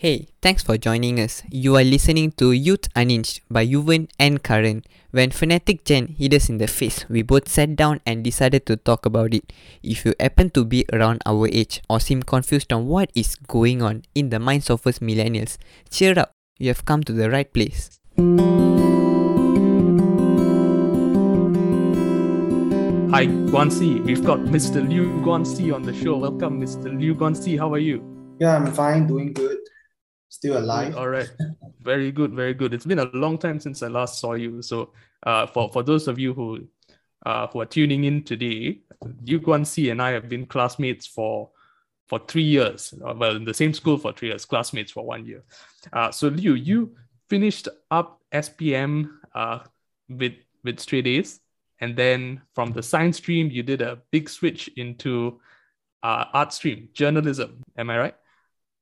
Hey, thanks for joining us. You are listening to Youth Unhinged by Yuvaan and Karan. When Fanatic Gen hit us in the face, we both sat down and decided to talk about it. If you happen to be around our age or seem confused on what is going on in the minds of us millennials, cheer up, you have come to the right place. Hi, Guan Xi. We've got Mr. Lew Guan Xi on the show. Welcome, Mr. Lew Guan Xi. How are you? Yeah, I'm fine, doing good. Still alive. All right. very good, very good. It's been a long time since I last saw you. So, uh, for, for those of you who uh, who are tuning in today, Lew Guan Xi and I have been classmates for for three years. Uh, well, in the same school for three years, classmates for one year. Uh, so, Lew, you finished up SPM uh, with with straight A's, and then from the science stream, you did a big switch into uh, art stream, journalism. Am I right?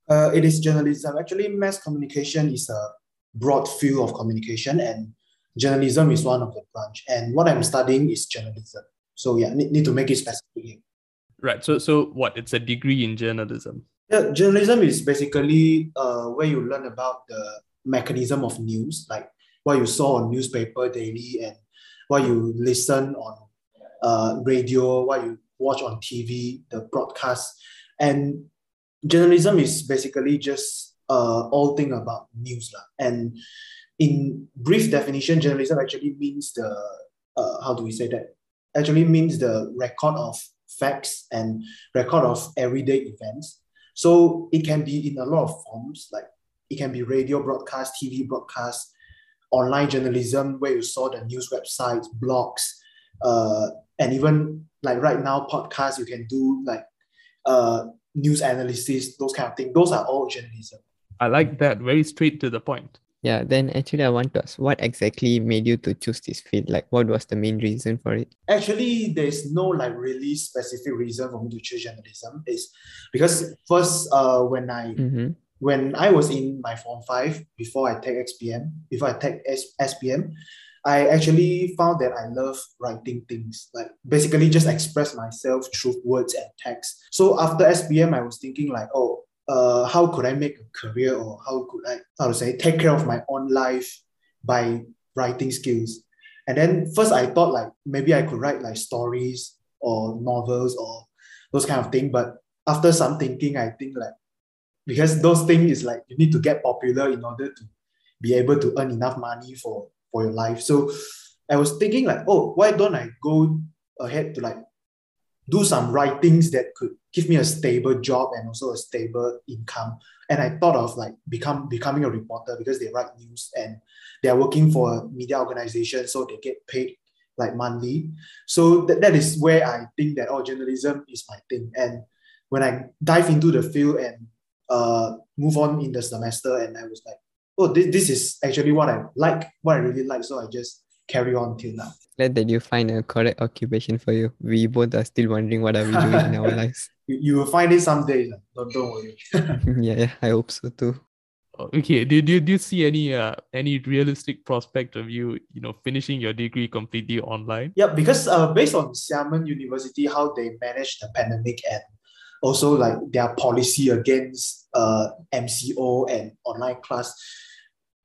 Uh, it is journalism. Actually, mass communication is a broad field of communication, and journalism is one of the branch. And what I'm studying is journalism. So yeah, need, need to make it specific. Here. Right. So so what? It's a degree in journalism. Yeah, journalism is basically uh, where you learn about the mechanism of news, like what you saw on newspaper daily and what you listen on uh, radio, what you watch on TV, the broadcast. And journalism is basically just uh, all thing about news. La. And in brief definition, journalism actually means the, uh, how do we say that? Actually means the record of facts and record of everyday events. So it can be in a lot of forms, like it can be radio broadcast, TV broadcast, online journalism where you saw the news websites, blogs, uh, and even like right now podcasts you can do like uh, news analysis, those kind of things. Those are all journalism. I like that. Very straight to the point. Yeah, then actually I want to ask what exactly made you to choose this field? Like what was the main reason for it? Actually, there's no like really specific reason for me to choose journalism. Is because first uh when I Mm-hmm. when I was in my form five before I take XPM, before I take S- SPM, I actually found that I love writing things, like basically just express myself through words and text. So after SPM, I was thinking like, oh, uh, how could I make a career or how could I, how to say, take care of my own life by writing skills? And then first I thought like maybe I could write like stories or novels or those kind of thing. But after some thinking, I think like because those things is like you need to get popular in order to be able to earn enough money for for your life. So I was thinking like, oh, why don't I go ahead to like do some writings that could give me a stable job and also a stable income. And I thought of like become becoming a reporter because they write news and they are working for a media organization, so they get paid like monthly. So that, that is where I think that oh journalism is my thing. And when I dive into the field and uh, move on in the semester, and I was like, oh, this, this is actually what I like, what I really like. So I just carry on till now. Glad that you find a correct occupation for you. We both are still wondering what are we doing in our lives. You, you will find it someday. lah. Don't, don't worry. yeah, yeah, I hope so too. Okay. Do, do, do you see any uh any realistic prospect of you, you know, finishing your degree completely online? yeah, because uh, based on Xiamen University, how they manage the pandemic and also like their policy against uh, MCO and online class,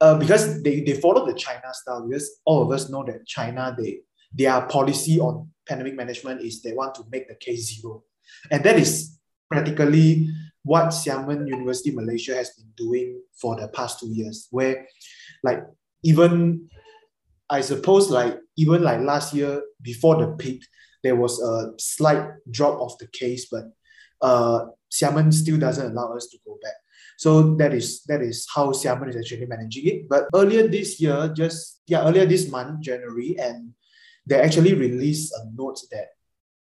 uh, because they, they follow the China style, because all of us know that China, they their policy on pandemic management is they want to make the case zero. And that is practically what Xiamen University Malaysia has been doing for the past two years, where like even I suppose like even like last year before the peak, there was a slight drop of the case, but uh, Xiamen still doesn't allow us to go back. So that is that is how Xiamen is actually managing it. But earlier this year, just yeah, earlier this month, January, and they actually released a note that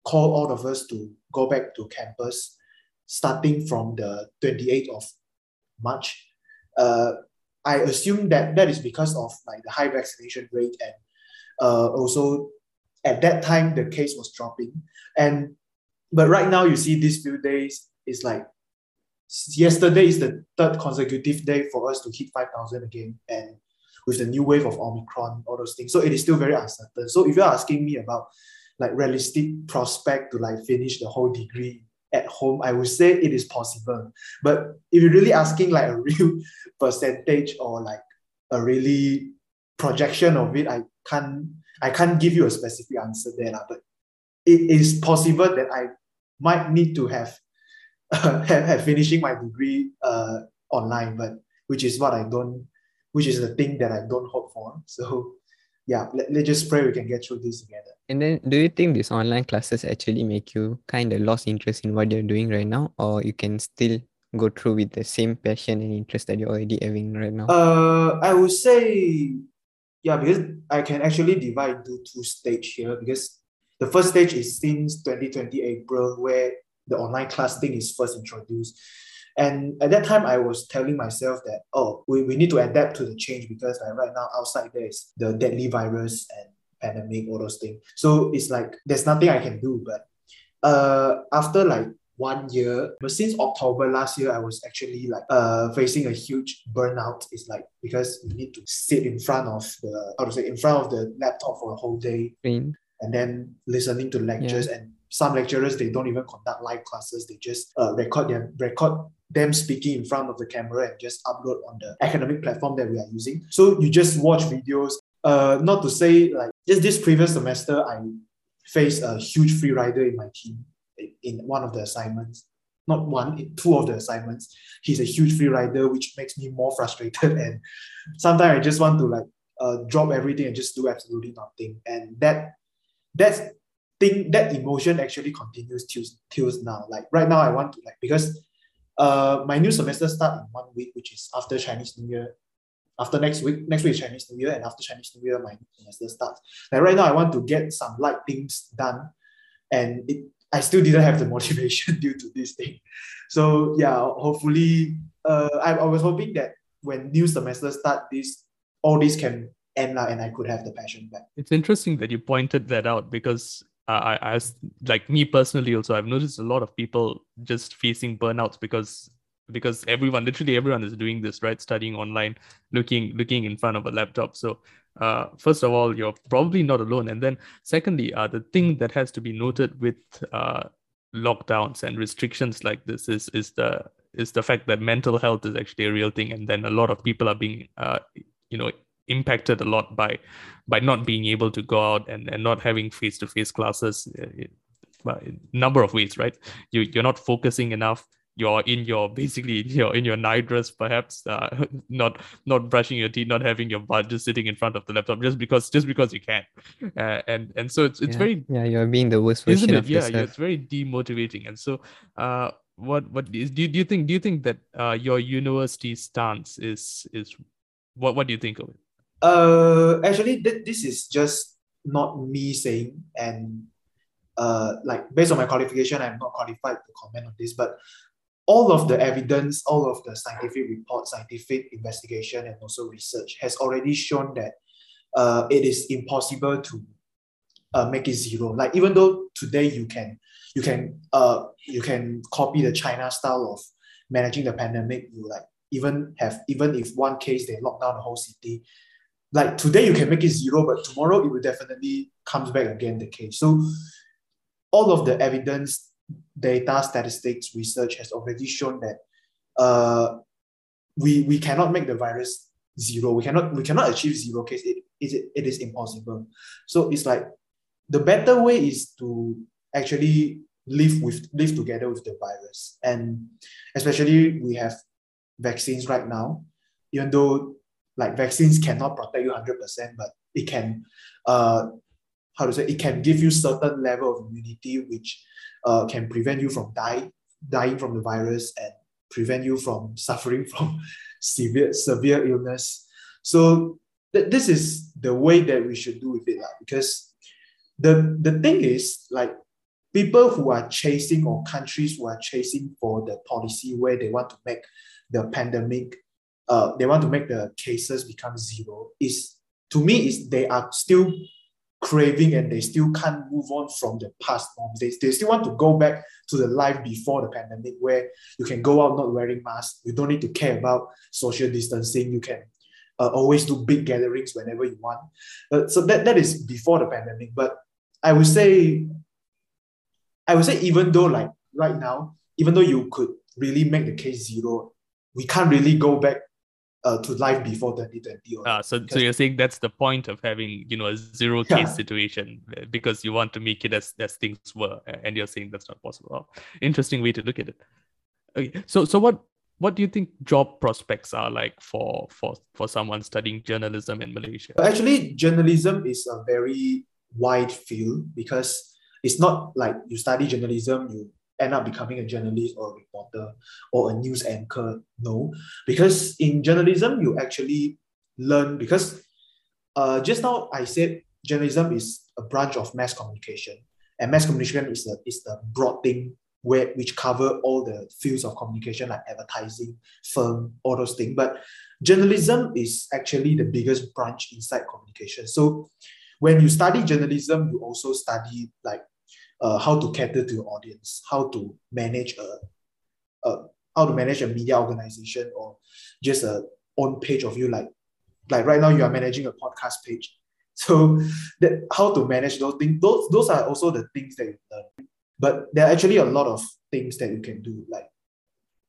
call all of us to go back to campus starting from the 28th of March. Uh, I assume that that is because of like the high vaccination rate and uh, also at that time the case was dropping. And but right now you see these few days it's like yesterday is the third consecutive day for us to hit 5,000 again. And with the new wave of Omicron, all those things. So it is still very uncertain. So if you're asking me about like realistic prospect to like finish the whole degree at home, I would say it is possible. But if you're really asking like a real percentage or like a really projection of it, I can't I can't give you a specific answer there. But it is possible that I might need to have have, have finishing my degree uh, online, but which is what I don't, which is the thing that I don't hope for. So yeah, let, let's just pray we can get through this together. And then, do you think these online classes actually make you kind of lost interest in what you're doing right now, or you can still go through with the same passion and interest that you're already having right now? Uh, I would say, yeah, because I can actually divide into two stage here because the first stage is since 2020 April where the online class thing is first introduced. And at that time, I was telling myself that, oh, we, we need to adapt to the change because like right now outside there is the deadly virus and pandemic, all those things. So it's like there's nothing I can do. But uh, after like one year, but since October last year, I was actually like uh facing a huge burnout. It's like because you need to sit in front of the how to say in front of the laptop for a whole day Screen. and then listening to lectures and some lecturers they don't even conduct live classes. They just uh, record them record them speaking in front of the camera and just upload on the academic platform that we are using. So you just watch videos. Uh not to say like just this previous semester i faced a huge free rider in my team in- one of the assignments. Not one two of the assignments. He's a huge free rider which makes me more frustrated. And sometimes i just want to like uh, drop everything and just do absolutely nothing. And that that's thing that emotion actually continues till, till now. Like right now, I want to like because uh my new semester start in one week, which is after Chinese New Year. After next week, next week Chinese New Year, and after Chinese New Year, my new semester starts. Like right now, I want to get some light things done, and it I still didn't have the motivation due to this thing. So yeah, hopefully, uh, I, I was hoping that when new semester start, this all this can end lah, and I could have the passion back. It's interesting that you pointed that out because uh, I, like me personally also, I've noticed a lot of people just facing burnouts because because everyone, literally everyone, is doing this, right? Studying online, looking looking in front of a laptop. So, uh, first of all, you're probably not alone, and then secondly, uh, the thing that has to be noted with uh, lockdowns and restrictions like this is is the is the fact that mental health is actually a real thing, and then a lot of people are being, uh, you know, impacted a lot by by not being able to go out and, and not having face-to-face classes uh, number of ways right? You you're not focusing enough. You're in your basically you're in your night dress perhaps uh, not not brushing your teeth not having your butt just sitting in front of the laptop just because just because you can. Uh, and and so it's it's yeah. very yeah, you're being the worst version of yeah, yourself. it's very demotivating. And so uh what what is do you, do you think do you think that uh your university stance is is what what do you think of it Uh, actually, th- this is just not me saying, and uh, like based on my qualification, I'm not qualified to comment on this, but all of the evidence, all of the scientific report, scientific investigation, and also research has already shown that uh, it is impossible to uh, make it zero. Like even though today you can you can uh you can copy the China style of managing the pandemic, you like even have even if one case they lock down the whole city, like today you can make it zero, but tomorrow it will definitely comes back again the case. So all of the evidence, data, statistics, research has already shown that uh, we we cannot make the virus zero. We cannot we cannot achieve zero case. It is it, it is impossible. So it's like the better way is to actually live with live together with the virus, and especially we have vaccines right now. Even though like vaccines cannot protect you 100%, but it can, uh, how to say, it can give you certain level of immunity, which uh, can prevent you from dying, dying from the virus and prevent you from suffering from severe, severe illness. So th- this is the way that we should do with it, like, because the, the thing is like people who are chasing or countries who are chasing for the policy where they want to make the pandemic uh, they want to make the cases become zero is to me is they are still craving and they still can't move on from the past norms. They, they still want to go back to the life before the pandemic where you can go out not wearing masks. You don't need to care about social distancing. You can uh, always do big gatherings whenever you want. Uh, so that, that is before the pandemic. But I would say, I would say even though like right now, even though you could really make the case zero, we can't really go back uh, to life before 2020. Or, Ah, so, so you're saying that's the point of having, you know, a zero Yeah. case situation uh, because you want to make it as, as things were, uh, and you're saying that's not possible. Oh, interesting way to look at it. Okay, so so what what do you think job prospects are like for for for someone studying journalism in Malaysia? Actually, journalism is a very wide field because it's not like you study journalism, you end up becoming a journalist or a reporter or a news anchor. No, because in journalism, you actually learn because uh, just now I said journalism is a branch of mass communication, and mass communication is the is the broad thing where which cover all the fields of communication like advertising, film, all those things. But journalism is actually the biggest branch inside communication. So when you study journalism, you also study like uh, how to cater to your audience, how to manage a, a how to manage a media organization or just a own page of you like like right now you are managing a podcast page. So that how to manage those things, those those are also the things that you learn. But there are actually a lot of things that you can do. Like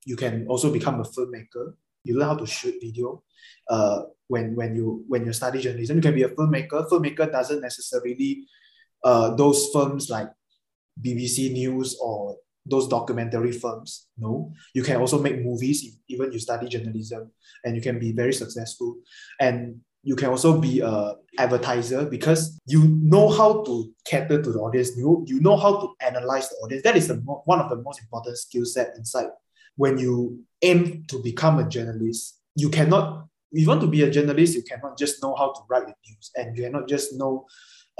you can also become a filmmaker. You learn how to shoot video. Uh, when when you when you study journalism, you can be a filmmaker. Filmmaker doesn't necessarily uh, those films like BBC News or those documentary firms. No, you can also make movies if even you study journalism, and you can be very successful. And you can also be a advertiser because you know how to cater to the audience. You you know how to analyze the audience. That is the mo- one of the most important skill set inside. When you aim to become a journalist, you cannot. If you want to be a journalist, you cannot just know how to write the news, and you cannot just know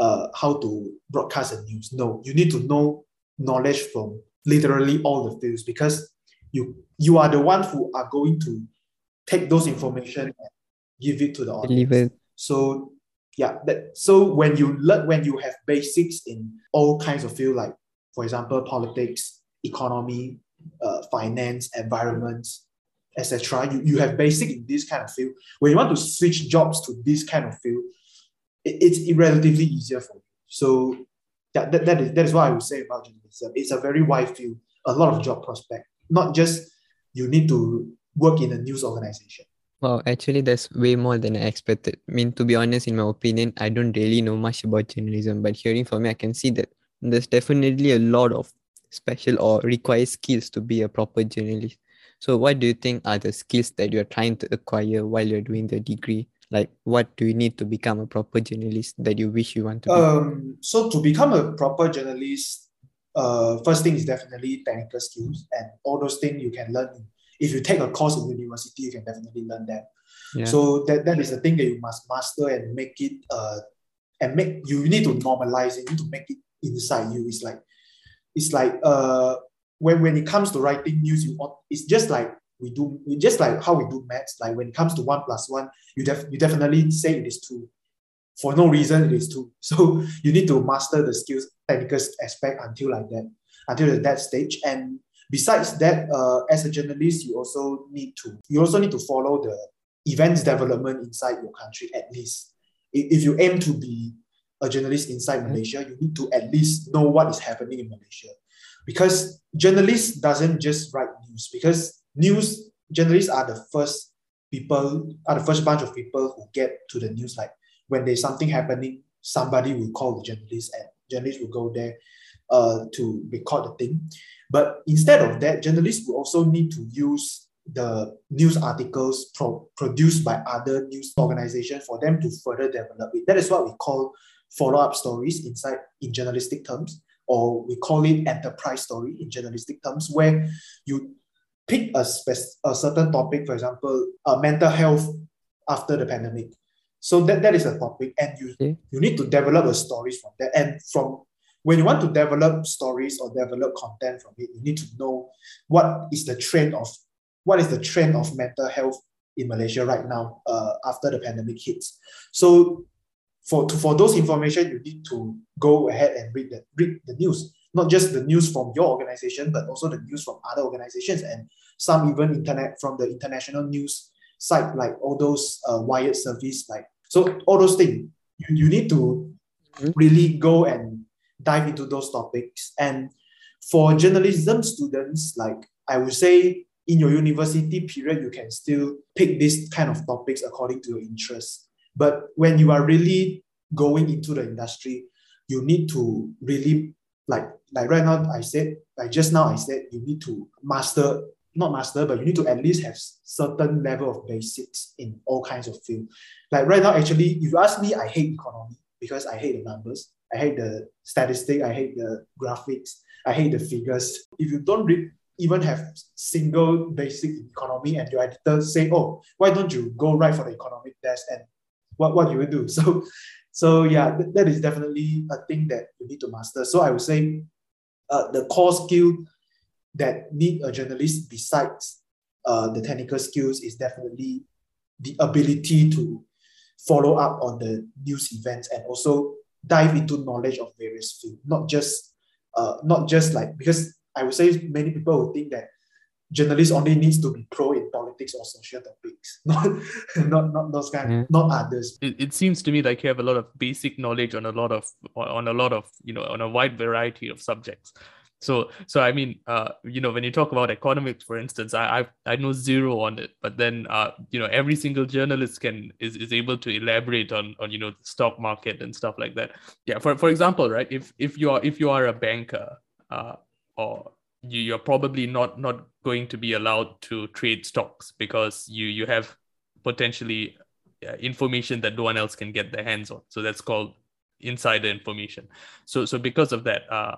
uh, how to broadcast the news. No, you need to know knowledge from literally all the fields because you you are the one who are going to take those information and give it to the audience. Deliver. So yeah, that so when you learn when you have basics in all kinds of field, like for example, politics, economy, uh, finance, environment, etc. You, you have basic in this kind of field. When you want to switch jobs to this kind of field, it's relatively easier for you. So that, that, that, is, that is what I would say about journalism. It's a very wide field, a lot of job prospect. Not just you need to work in a news organization. Wow, actually, that's way more than I expected. I mean, to be honest, in my opinion, I don't really know much about journalism, but hearing from you, I can see that there's definitely a lot of special or required skills to be a proper journalist. So, what do you think are the skills that you're trying to acquire while you're doing the degree? Like, what do you need to become a proper journalist that you wish you want to? Um, so to become a proper journalist, uh, first thing is definitely technical skills, and all those things you can learn. If you take a course in university, you can definitely learn that. Yeah. So that, that is the thing that you must master and make it uh and make you need to normalize it, you need to make it inside you. It's like it's like uh when when it comes to writing news, you want it's just like we do we just like how we do maths. Like when it comes to one plus one, you def you definitely say it is two. For no reason it is two. So you need to master the skills technical aspect until like that, until that stage. And besides that, uh, as a journalist, you also need to you also need to follow the events development inside your country at least. If, you aim to be a journalist inside Malaysia, you need to at least know what is happening in Malaysia. Because journalists doesn't just write news, because news journalists are the first people, are the first bunch of people who get to the news. Like when there's something happening, somebody will call the journalist and journalists will go there uh, to record the thing. But instead of that, journalists will also need to use the news articles pro- produced by other news organizations for them to further develop it. That is what we call follow-up stories inside in journalistic terms, or we call it enterprise story in journalistic terms, where you pick a, spec- a certain topic, for example, uh, mental health after the pandemic. So that, that is a topic, and you Okay. you need to develop a stories from that. And from when you want to develop stories or develop content from it, you need to know what is the trend of what is the trend of mental health in Malaysia right now uh, after the pandemic hits. So for to, for those information, you need to go ahead and read the read the news, not just the news from your organization, but also the news from other organizations and some even internet from the international news site, like all those uh, wired service, like so all those things. You, you need to Mhm. really go and dive into those topics and for journalism students, like I would say in your university period, you can still pick this kind of topics according to your interests. But when you are really going into the industry, you need to really like like right now I said like just now I said you need to master not master but you need to at least have certain level of basics in all kinds of field. Like right now actually if you ask me I hate economy because I hate the numbers. I hate the statistic. I hate the graphics. I hate the figures. If you don't read, even have single basic economy and your editor say, oh, why don't you go right for the economic test and what, what you will do? So, so yeah, th- that is definitely a thing that you need to master. So I would say uh, the core skill that need a journalist besides uh, the technical skills is definitely the ability to follow up on the news events and also dive into knowledge of various fields, not just uh, not just like because I would say many people would think that journalists only needs to be pro in politics or social topics, not not not those kind, Yeah. not others. It, it seems to me like you have a lot of basic knowledge on a lot of on a lot of you know on a wide variety of subjects. So so I mean uh you know when you talk about economics for instance I I, I know zero on it but then uh you know every single journalist can is, is able to elaborate on on you know the stock market and stuff like that yeah for for example right if if you are if you are a banker uh or you, you're probably not not going to be allowed to trade stocks because you you have potentially uh, information that no one else can get their hands on so that's called insider information so so because of that uh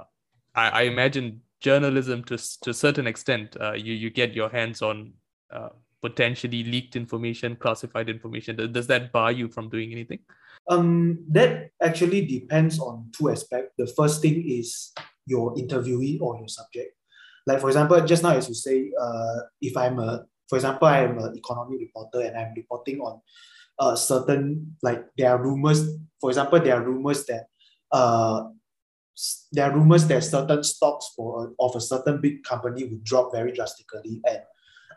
I, I imagine journalism to to a certain extent, uh, you you get your hands on uh, potentially leaked information, classified information. Does, does that bar you from doing anything? Um, that actually depends on two aspects. The first thing is your interviewee or your subject. Like for example, just now as you say, uh, if I'm a, for example, I am an economy reporter and I'm reporting on a certain like there are rumors. For example, there are rumors that uh, there are rumors that certain stocks for of a certain big company would drop very drastically, and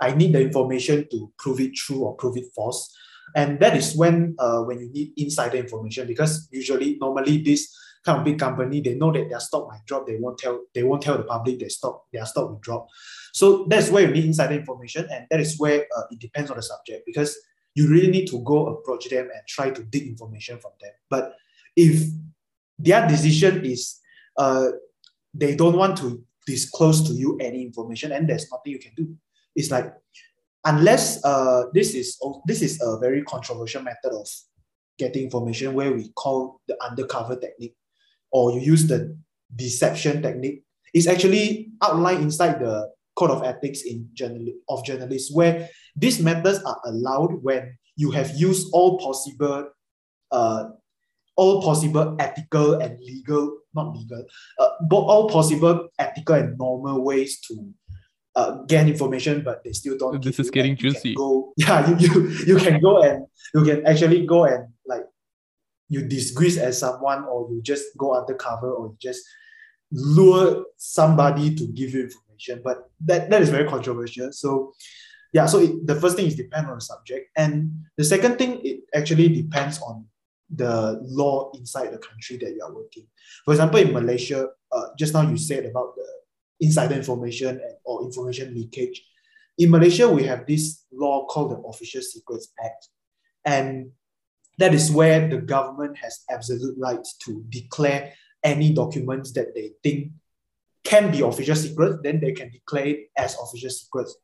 I need the information to prove it true or prove it false and that is when uh, when you need insider information because usually normally this kind of big company they know that their stock might drop they won't tell they won't tell the public their stock their stock will drop. So that's where you need insider information and that is where uh, it depends on the subject because you really need to go approach them and try to dig information from them. But if their decision is uh, they don't want to disclose to you any information and there's nothing you can do it's like unless uh, this is this is a very controversial method of getting information where we call the undercover technique or you use the deception technique it's actually outlined inside the code of ethics in journal of journalists where these methods are allowed when you have used all possible uh, all possible ethical and legal not legal uh, but all possible ethical and normal ways to uh, gain information, but they still don't. This is getting and you can juicy. Go, yeah, you, you you can go and you can actually go and you disguise as someone, or you just go undercover, or you just lure somebody to give you information. But that that is very controversial. So yeah, so it, the first thing is depend on the subject, and the second thing it actually depends on the law inside the country that you are working. For example, in Malaysia, uh, just now you said about the insider information and, or information leakage. In Malaysia, we have this law called the Official Secrets Act. And that is where the government has absolute rights to declare any documents that they think can be official secrets, then they can declare it as official secrets.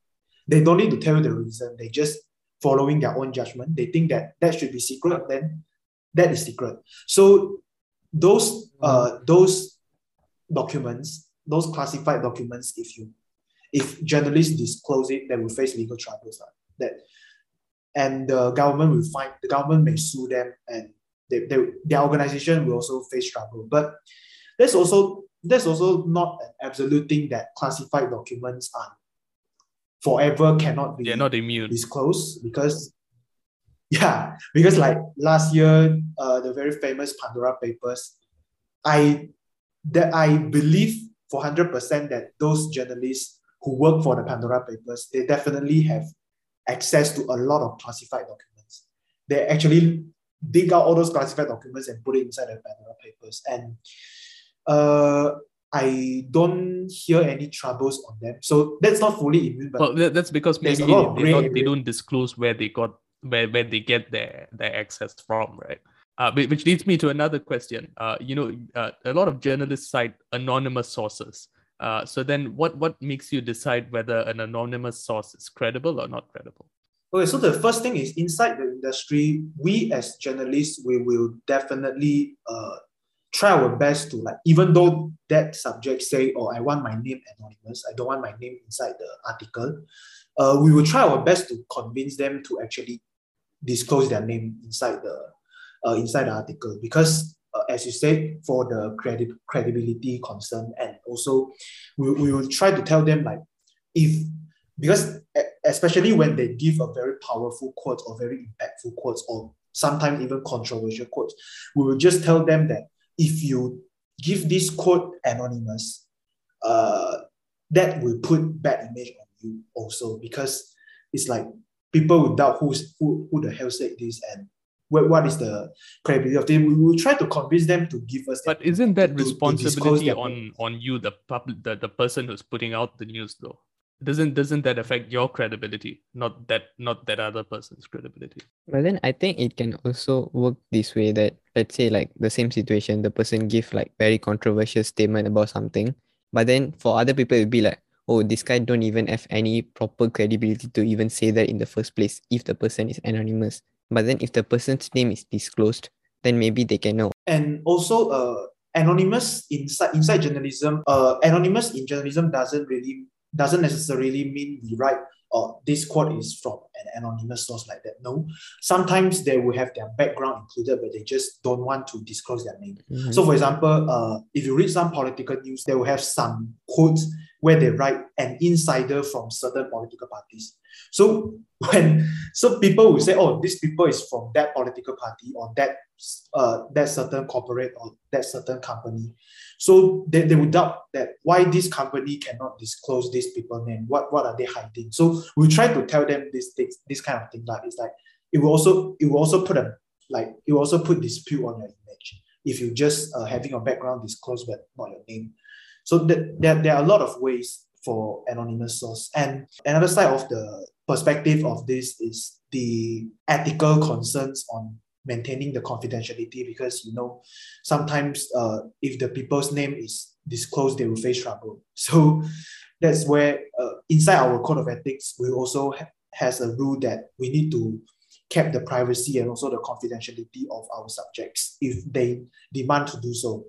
They don't need to tell you the reason. They just following their own judgment. They think that that should be secret, then that is secret. So those uh, those documents, those classified documents, if you if journalists disclose it, they will face legal troubles. lah. That and the government will find the government may sue them and they, they, their organization will also face trouble. But that's also that's also not an absolute thing that classified documents are forever cannot be They're not immune. disclosed because yeah because like last year uh, the very famous pandora papers i that i believe for 100% that those journalists who work for the pandora papers they definitely have access to a lot of classified documents they actually dig out all those classified documents and put it inside the pandora papers and uh, I don't hear any troubles on them. So that's not fully immune. But well, that's because maybe a lot of they, not, they don't disclose where they got where where they get their their access from, right? Uh, which leads me to another question. Uh, you know, uh, a lot of journalists cite anonymous sources. Uh, so then, what what makes you decide whether an anonymous source is credible or not credible? Okay, so the first thing is inside the industry, we as journalists, we will definitely uh, try our best to like, even though that subject say, oh, I want my name anonymous, I don't want my name inside the article, uh, we will try our best to convince them to actually disclose their name inside the uh, inside the article because as you said for the credi- credibility concern and also we, we will try to tell them like if because especially when they give a very powerful quote or very impactful quotes or sometimes even controversial quotes we will just tell them that if you give this quote anonymous uh, that will put bad image on you also because it's like people will doubt who's who, who the hell said this and what, what is the credibility of them. We will try to convince them to give us. But isn't that to- to responsibility their on name. on you, the public, the, the person who's putting out the news, though? Doesn't doesn't that affect your credibility, not that not that other person's credibility? But then I think it can also work this way that let's say like the same situation, the person give like very controversial statement about something, but then for other people it'll be like, oh, this guy don't even have any proper credibility to even say that in the first place if the person is anonymous. But then if the person's name is disclosed, then maybe they can know. and also uh, anonymous inside inside journalism uh, anonymous in journalism doesn't really doesn't necessarily mean we write or this quote is from an anonymous source like that no sometimes they will have their background included but they just don't want to disclose their name Mhm. so for example uh, if you read some political news they will have some quotes where they write an insider from certain political parties so when so people will say oh this people is from that political party or that uh, that certain corporate or that certain company. So they, they would doubt that why this company cannot disclose these people name. What what are they hiding? So we try to tell them this things, this kind of thing. Like it's like it will also it will also put a like it will also put dispute on your image if you just uh, having your background disclosed but not your name. So that, there, there are a lot of ways for anonymous source. And another side of the perspective of this is the ethical concerns on maintaining the confidentiality because you know sometimes uh, if the people's name is disclosed they will face trouble so that's where uh, inside our code of ethics we also ha- has a rule that we need to keep the privacy and also the confidentiality of our subjects if they demand to do so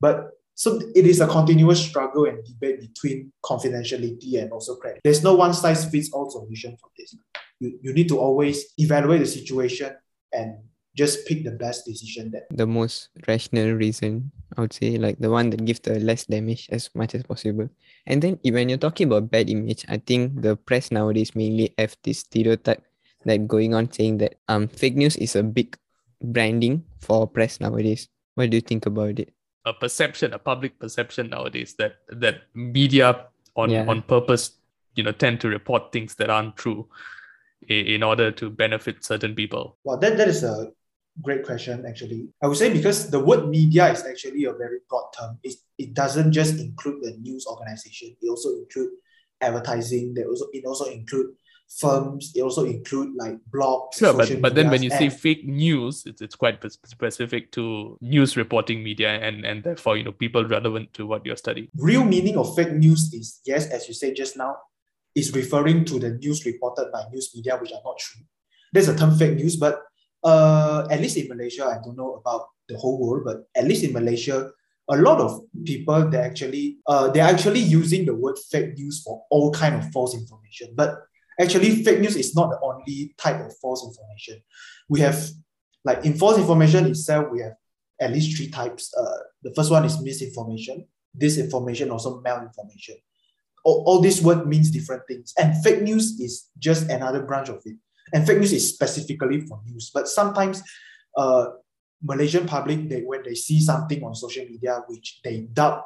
but so it is a continuous struggle and debate between confidentiality and also credit. There's no one size fits all solution for this. You, you need to always evaluate the situation and just pick the best decision that the most rational reason I would say like the one that gives the less damage as much as possible and then when you're talking about bad image I think the press nowadays mainly have this stereotype that going on saying that um fake news is a big branding for press nowadays what do you think about it A perception, a public perception nowadays that that media on Yeah. on purpose, you know, tend to report things that aren't true, in, in order to benefit certain people. Well, that, that is a great question, actually. I would say because the word media is actually a very broad term. It, it doesn't just include the news organization. It also include advertising. They also it also include firms. They also include like blogs. Sure, but but then when you say fake news, it's it's quite specific to news reporting media, and and therefore you know people relevant to what you're studying. real meaning of fake news is yes, as you said just now, is referring to the news reported by news media which are not true. There's a term fake news, but uh, at least in Malaysia, I don't know about the whole world, but at least in Malaysia, a lot of people they actually uh, they're actually using the word fake news for all kind of false information. But actually, fake news is not the only type of false information. We have like in false information itself, we have at least three types. Uh, the first one is misinformation disinformation, also malinformation. All, all this word means different things. And fake news is just another branch of it. And fake news is specifically for news. But sometimes uh, Malaysian public, they when they see something on social media which they doubt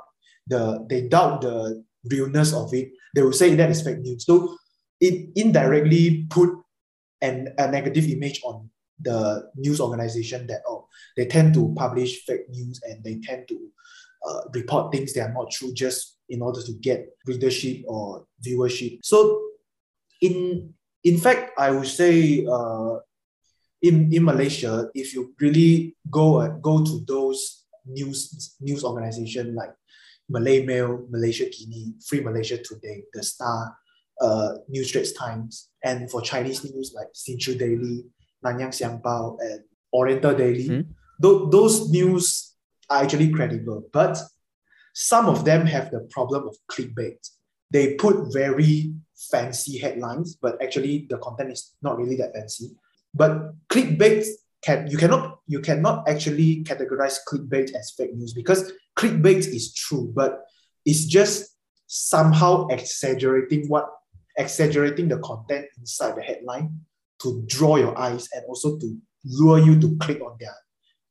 the they doubt the realness of it, they will say that is fake news. So it indirectly put an, a negative image on the news organization that oh they tend to publish fake news and they tend to uh, report things that are not true just in order to get readership or viewership. So, in in fact, I would say uh, in in Malaysia, if you really go uh, go to those news news organization like Malay Mail, Malaysiakini, Free Malaysia Today, The Star, uh, New Straits Times, and for Chinese news like Sin Chew Daily, Nanyang Siang Pau, and Oriental Daily, Hmm. tho- those news are actually credible, but some of them have the problem of clickbait. They put very fancy headlines, but actually the content is not really that fancy. But clickbait can you cannot you cannot actually categorize clickbait as fake news because clickbait is true, but it's just somehow exaggerating what exaggerating the content inside the headline to draw your eyes and also to lure you to click on their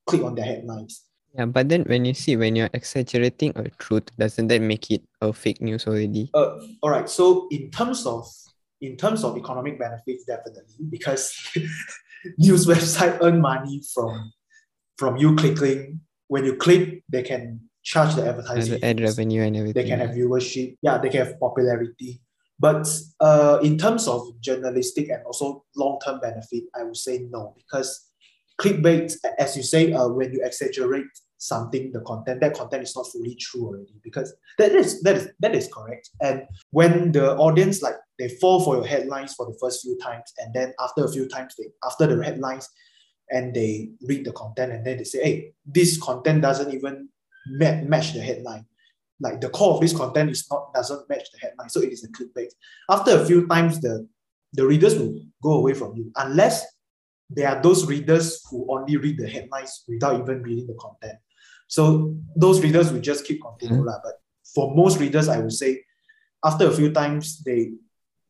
click on their headlines. Yeah, but then when you see when you're exaggerating a truth, doesn't that make it a fake news already? Uh, all right. So in terms of in terms of economic benefits, definitely because news website earn money from from you clicking. When you click, they can charge the advertising. the ad revenue and everything. They can have viewership. Yeah, they can have popularity. But uh, in terms of journalistic and also long term benefit, I would say no because clickbait, as you say, uh, when you exaggerate something, the content, that content is not fully true already because that is that is that is correct. And when the audience like they fall for your headlines for the first few times, and then after a few times, they after the headlines, and they read the content, and then they say, "Hey, this content doesn't even match the headline." Like the core of this content is not doesn't match the headline, so it is a clickbait. After a few times, the the readers will go away from you unless there are those readers who only read the headlines without even reading the content. So those readers will just keep continuing. Mm-hmm. lah. But for most readers, I would say after a few times they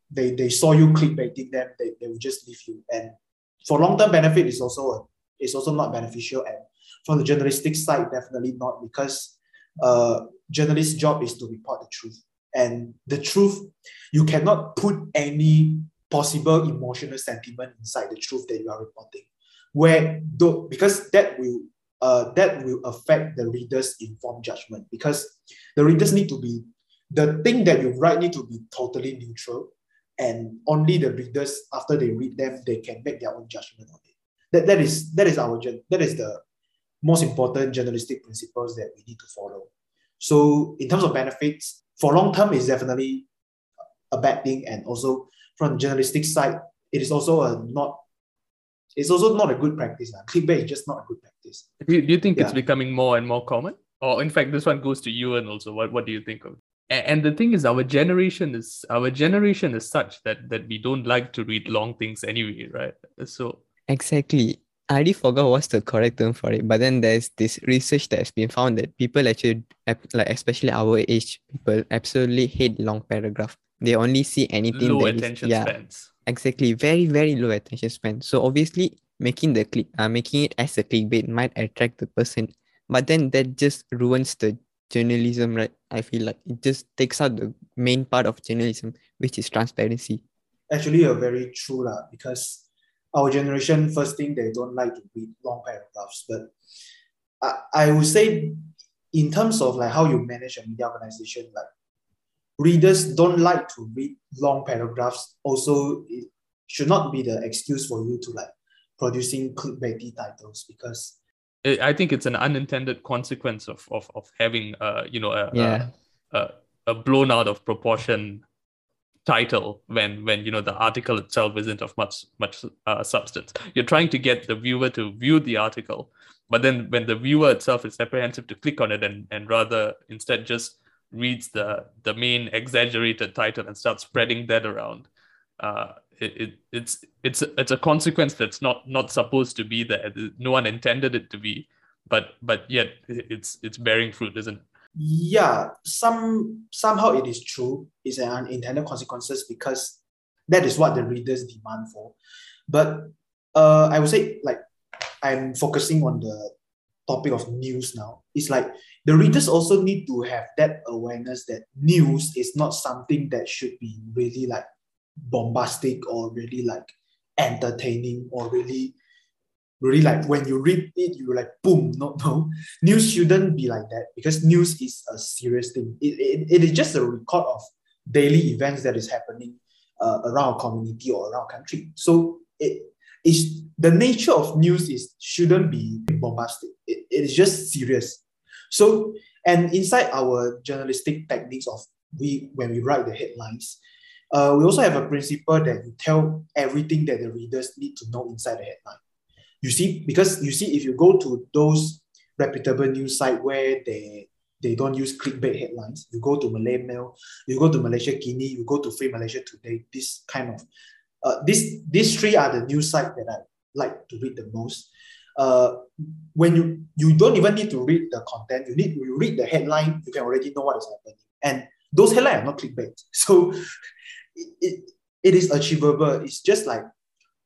they they saw you clickbaiting them, they, they will just leave you. And for long-term benefit is also a, is also not beneficial. And from the journalistic side, definitely not because uh journalist's job is to report the truth. And the truth, you cannot put any possible emotional sentiment inside the truth that you are reporting. Where though because that will uh, that will affect the reader's informed judgment because the readers need to be the thing that you write need to be totally neutral and only the readers after they read them they can make their own judgment on it that, that is that is our that is the most important journalistic principles that we need to follow so in terms of benefits for long term is definitely a bad thing and also from the journalistic side it is also a not it's also not a good practice lah. clickbait is just not a good practice Do you, do you think it's becoming more and more common? Or in fact, this one goes to you and also what, what do you think of it? And the thing is, our generation is our generation is such that that we don't like to read long things anyway, right? So Exactly. I already forgot what's the correct term for it, but then there's this research that has been found that people actually, like especially our age people, absolutely hate long paragraph. They only see anything low that is- attention yeah, spans. exactly, very very low attention span. So obviously, making the click, uh, making it as a clickbait might attract the person, but then that just ruins the journalism, right? I feel like it just takes out the main part of journalism, which is transparency. actually a very true lah because our generation first thing they don't like to read long paragraphs but I, I would say in terms of like how you manage a media organization like readers don't like to read long paragraphs also it should not be the excuse for you to like producing clickbaity titles because I I think it's an unintended consequence of of, of having uh you know a, Yeah. a, a a blown out of proportion title when when you know the article itself isn't of much much uh, substance. You're trying to get the viewer to view the article but then when the viewer itself is apprehensive to click on it and and rather instead just reads the the main exaggerated title and starts spreading that around uh it, it it's it's it's a consequence that's not not supposed to be there. No one intended it to be but but yet it's it's bearing fruit isn't it yeah, some somehow it is true. It's an unintended consequences because that is what the readers demand for. But uh, I would say like I'm focusing on the topic of news now. It's like the readers also need to have that awareness that news is not something that should be really like bombastic or really like entertaining or really really like when you read it, you like boom. No, no. News shouldn't be like that because news is a serious thing. It, it, it is just a record of daily events that is happening uh, around a community or around country. So it is the nature of news is shouldn't be bombastic. It, it is just serious. So and inside our journalistic techniques of we when we write the headlines, uh, we also have a principle that you tell everything that the readers need to know inside the headline. You see, because you see, if you go to those reputable news site where they they don't use clickbait headlines, you go to Malay Mail, you go to Malaysiakini, you go to Free Malaysia Today. This kind of uh, this these three are the news site that I like to read the most. Uh, when you you don't even need to read the content, you need you read the headline, you can already know what is happening. And those headlines are not clickbait. So it, it, it is achievable. It's just like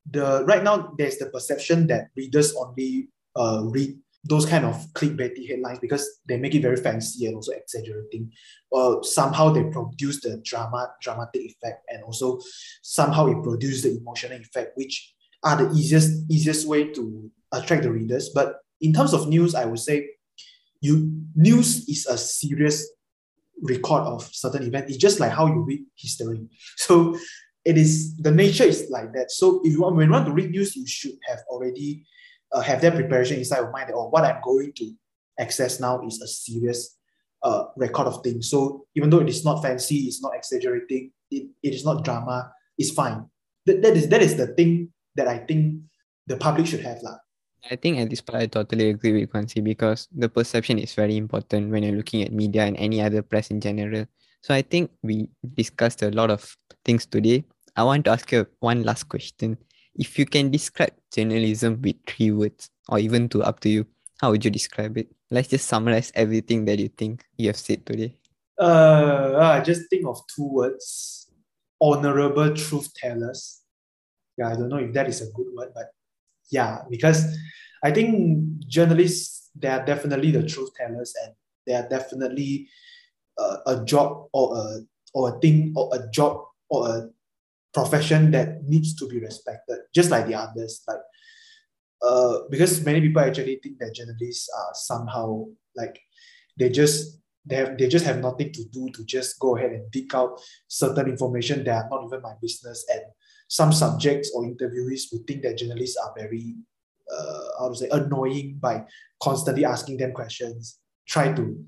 the right now there's the perception that readers only uh, read those kind of clickbaity headlines because they make it very fancy and also exaggerating. Or somehow they produce the drama, dramatic effect, and also somehow it produces the emotional effect, which are the easiest easiest way to attract the readers. But in terms of news, I would say you news is a serious record of certain event. It's just like how you read history. So it is the nature is like that. So if you want when you want to read news, you should have already uh, have that preparation inside your mind that oh, what I'm going to access now is a serious uh, record of things. So even though it is not fancy, it's not exaggerating, it, it is not drama, it's fine. That, that is that is the thing that I think the public should have. Lah. I think at this part I totally agree with Guan Xi because the perception is very important when you're looking at media and any other press in general. So I think we discussed a lot of things today. I want to ask you one last question. If you can describe journalism with three words, or even two, up to you, how would you describe it? Let's just summarize everything that you think you have said today. Uh, I just think of two words: honorable truth tellers. Yeah, I don't know if that is a good word, but yeah, because I think journalists they are definitely the truth tellers, and they are definitely uh, a job or a or a thing or a job or a profession that needs to be respected, just like the others. Like, uh, because many people actually think that journalists are somehow like they just they have they just have nothing to do to just go ahead and dig out certain information that are not even my business and some subjects or interviewees would think that journalists are very uh, how to say annoying by constantly asking them questions try to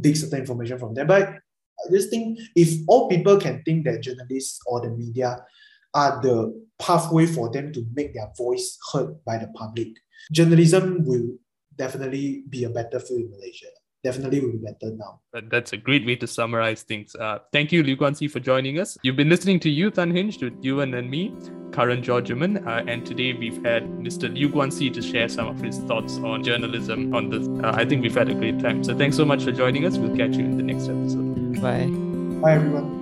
dig certain information from them but I just think if all people can think that journalists or the media are the pathway for them to make their voice heard by the public, journalism will definitely be a better field in Malaysia. Definitely will be better now. That's a great way to summarize things. Uh, thank you, Lew Guan Xi, for joining us. You've been listening to Youth Unhinged with Yuvaan and me, Karan Georgiman, uh, and today we've had Mr. Lew Guan Xi to share some of his thoughts on journalism. On this, uh, I think we've had a great time. So thanks so much for joining us. We'll catch you in the next episode. Bye. Bye, everyone.